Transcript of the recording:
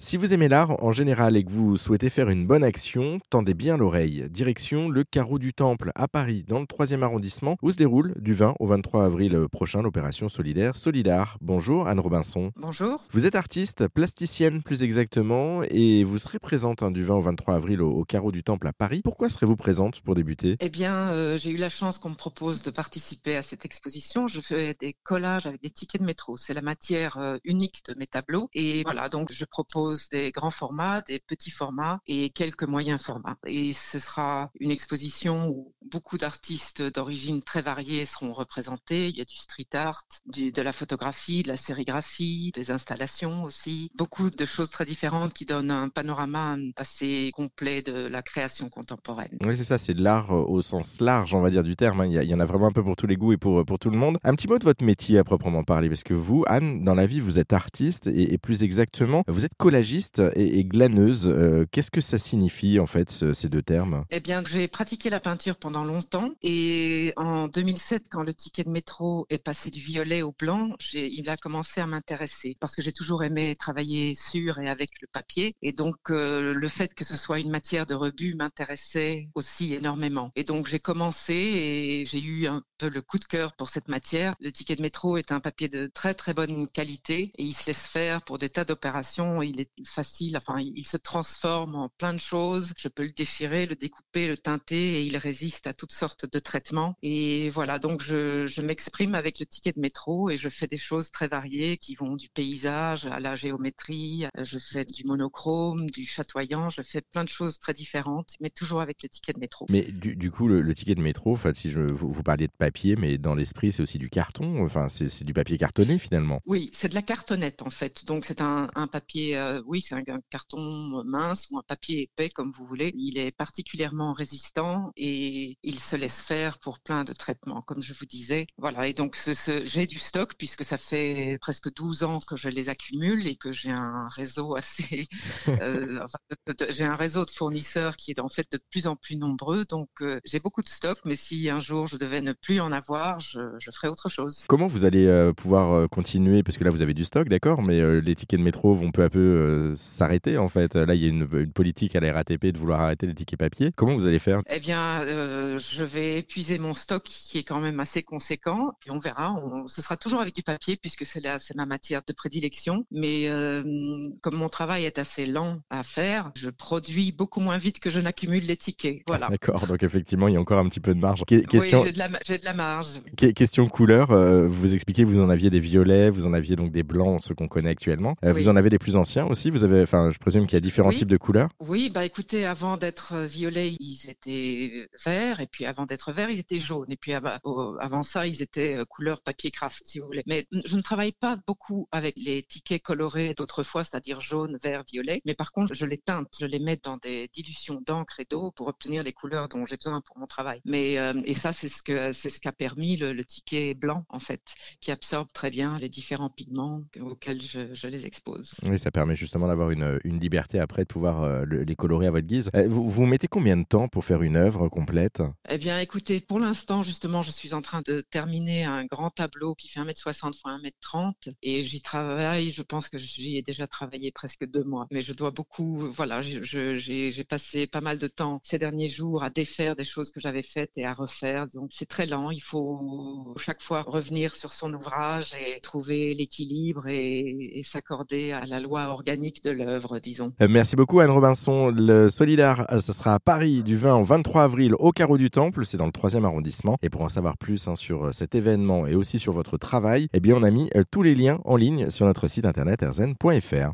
Si vous aimez l'art en général et que vous souhaitez faire une bonne action, tendez bien l'oreille. Direction le Carreau du Temple à Paris, dans le 3e arrondissement, où se déroule du 20 au 23 avril prochain l'opération solidaire Solidar. Bonjour Anne Robinson. Bonjour. Vous êtes artiste, plasticienne plus exactement, et vous serez présente hein, du 20 au 23 avril au, Carreau du Temple à Paris. Pourquoi serez-vous présente pour débuter? Eh bien, euh, j'ai eu la chance qu'on me propose de participer à cette exposition. Je fais des collages avec des tickets de métro. C'est la matière euh, unique de mes tableaux. Et voilà, donc je propose des grands formats, des petits formats et quelques moyens formats. Et ce sera une exposition où beaucoup d'artistes d'origine très variée seront représentés. Il y a du street art, de la photographie, de la sérigraphie, des installations aussi. Beaucoup de choses très différentes qui donnent un panorama assez complet de la création contemporaine. Oui, c'est ça, c'est de l'art euh, au sens large, on va dire, du terme. Hein. Il y, en a vraiment un peu pour tous les goûts et pour, pour tout le monde. Un petit mot de votre métier à proprement parler, parce que vous, Anne, dans la vie, vous êtes artiste et, et plus exactement, vous êtes collègue et, glaneuse. Euh, qu'est-ce que ça signifie en fait ces deux termes? Eh bien, j'ai pratiqué la peinture pendant longtemps et en 2007, quand le ticket de métro est passé du violet au blanc, il a commencé à m'intéresser parce que j'ai toujours aimé travailler sur et avec le papier et donc euh, le fait que ce soit une matière de rebut m'intéressait aussi énormément. Et donc j'ai commencé et j'ai eu un peu le coup de cœur pour cette matière. Le ticket de métro est un papier de très très bonne qualité et il se laisse faire pour des tas d'opérations. Il est facile, enfin, il se transforme en plein de choses. Je peux le déchirer, le découper, le teinter et il résiste à toutes sortes de traitements. Et voilà, donc je, je m'exprime avec le ticket de métro et je fais des choses très variées qui vont du paysage à la géométrie. Je fais du monochrome, du chatoyant, je fais plein de choses très différentes, mais toujours avec le ticket de métro. Mais du, du coup, le, ticket de métro, enfin, si je, vous, vous parliez de papier, mais dans l'esprit, c'est aussi du carton. Enfin, c'est du papier cartonné finalement. Oui, c'est de la cartonnette en fait. Donc c'est un, un, papier, euh, oui, c'est un, carton mince ou un papier épais comme vous voulez. Il est particulièrement résistant et il se laisse faire pour plein de traitements, comme je vous disais. Voilà, et donc ce, j'ai du stock puisque ça fait presque 12 ans que je les accumule et que j'ai un réseau assez... euh, j'ai un réseau de fournisseurs qui est en fait de plus en plus nombreux. Donc euh, j'ai beaucoup de stock, mais si un jour je devais ne plus en avoir, je, je ferai autre chose. Comment vous allez euh, pouvoir continuer? Parce que là, vous avez du stock, d'accord, mais les tickets de métro vont peu à peu s'arrêter en fait. Là, il y a une, politique à la RATP de vouloir arrêter les tickets papier. Comment vous allez faire? Eh bien, euh, je vais épuiser mon stock qui est quand même assez conséquent et on verra. ce sera toujours avec du papier puisque c'est c'est ma matière de prédilection. Mais euh, comme mon travail est assez lent à faire, je produis beaucoup moins vite que je n'accumule les tickets. Voilà. D'accord. Donc effectivement, il y a encore un petit peu de marge. question... Oui, j'ai de, la, de la marge. question couleur. Euh, vous expliquez, vous en aviez des violets, vous en aviez donc des blancs, ceux qu'on connaît actuellement. Vous en avez des plus anciens aussi? Vous avez, enfin, je présume qu'il y a différents types de couleurs? Oui, bah écoutez, avant d'être euh, violets, ils étaient verts, et puis avant d'être verts, ils étaient jaunes, et puis avant ça, ils étaient euh, couleur papier craft, si vous voulez. Mais je ne travaille pas beaucoup avec les tickets colorés d'autrefois, c'est-à-dire jaune, vert, violet. Mais par contre, je les teinte, je les mets dans des dilutions d'encre et d'eau pour obtenir les couleurs dont j'ai besoin pour mon travail. Mais euh, et ça, c'est ce que ce qu'a permis le, ticket blanc en fait, qui absorbe très bien les différents pigments auxquels je, les expose. Oui, ça permet justement d'avoir une, liberté après de pouvoir euh, les colorer à votre guise. Vous mettez combien de temps pour faire une œuvre complète? Eh bien, écoutez, pour l'instant, justement, je suis en train de terminer un grand tableau qui fait 1m60 x 1m30 et j'y travaille. Je pense que j'y ai déjà travaillé presque deux mois, mais je dois beaucoup. Voilà, j'ai passé pas mal de temps ces derniers jours à défaire des choses que j'avais faites et à refaire. Donc, c'est très lent. Il faut chaque fois revenir sur son ouvrage et trouver l'équilibre et, et s'accorder à la loi organique de l'œuvre, disons. Euh, merci beaucoup Anne Robinson. Le Solidar, euh, ce sera à Paris du 20 au 23 avril au Du Temple, c'est dans le 3e arrondissement. Et pour en savoir plus hein, sur euh, cet événement et aussi sur votre travail, eh bien on a mis tous les liens en ligne sur notre site internet erzen.fr.